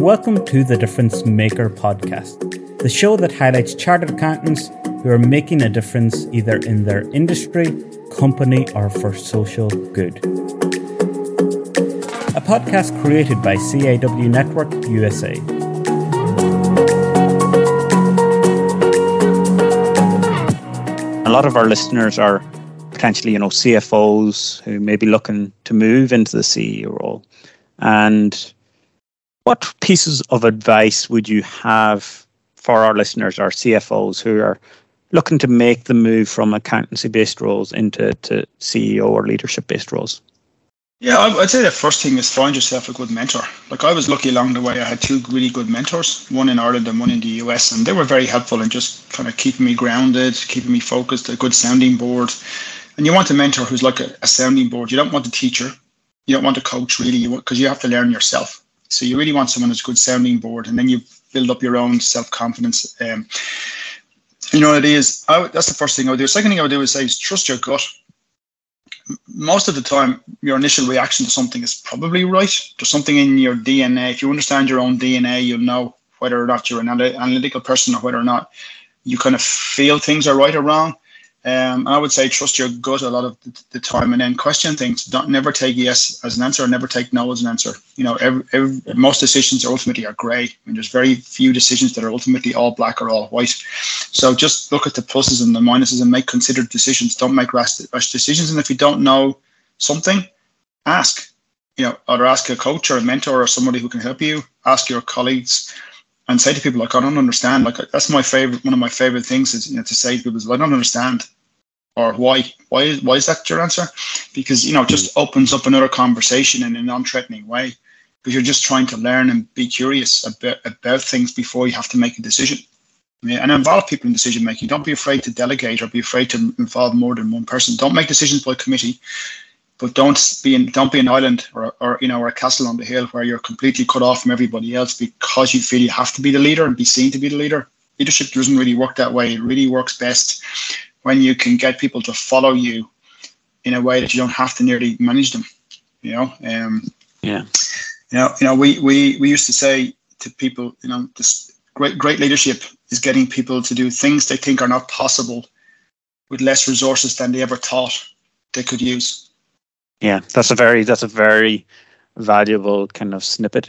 Welcome to the Difference Maker podcast, the show that highlights chartered accountants who are making a difference either in their industry, company, or for social good. A podcast created by CAW Network USA. A lot of our listeners are potentially, you know, CFOs who may be looking to move into the CEO role. And what pieces of advice would you have for our listeners, our CFOs who are looking to make the move from accountancy based roles into to CEO or leadership based roles? Yeah, I'd say the first thing is find yourself a good mentor. Like I was lucky along the way, I had two really good mentors, one in Ireland and one in the US, and they were very helpful in just kind of keeping me grounded, keeping me focused, a good sounding board. And you want a mentor who's like a, a sounding board. You don't want a teacher, you don't want a coach really, because you, you have to learn yourself. So you really want someone who's a good sounding board, and then you build up your own self confidence. Um, you know, what it is. I, that's the first thing I would do. Second thing I would do is say, is trust your gut. Most of the time, your initial reaction to something is probably right. There's something in your DNA. If you understand your own DNA, you'll know whether or not you're an analytical person or whether or not you kind of feel things are right or wrong. Um, I would say trust your gut a lot of the, time, and then question things. Don't never take yes as an answer, or never take no as an answer. You know, every, every, most decisions are ultimately are grey. I mean, there's very few decisions that are ultimately all black or all white. So just look at the pluses and the minuses and make considered decisions. Don't make rash, rash decisions. And if you don't know something, ask. You know, either ask a coach or a mentor or somebody who can help you. Ask your colleagues and say to people like I don't understand. Like that's my favorite. One of my favorite things is you know to say to people is I don't understand, or why why is why is that your answer? Because you know it just mm. opens up another conversation in a non-threatening way. Because you're just trying to learn and be curious about, about things before you have to make a decision. And involve people in decision making. Don't be afraid to delegate or be afraid to involve more than one person. Don't make decisions by committee but don't be in, don't be an island or, or you know or a castle on the hill where you're completely cut off from everybody else because you feel you have to be the leader and be seen to be the leader. Leadership doesn't really work that way. It really works best when you can get people to follow you in a way that you don't have to nearly manage them. You know, um, yeah. You know, you know, we we we used to say to people, you know, this great great leadership is getting people to do things they think are not possible with less resources than they ever thought they could use yeah, that's a very that's a very valuable kind of snippet.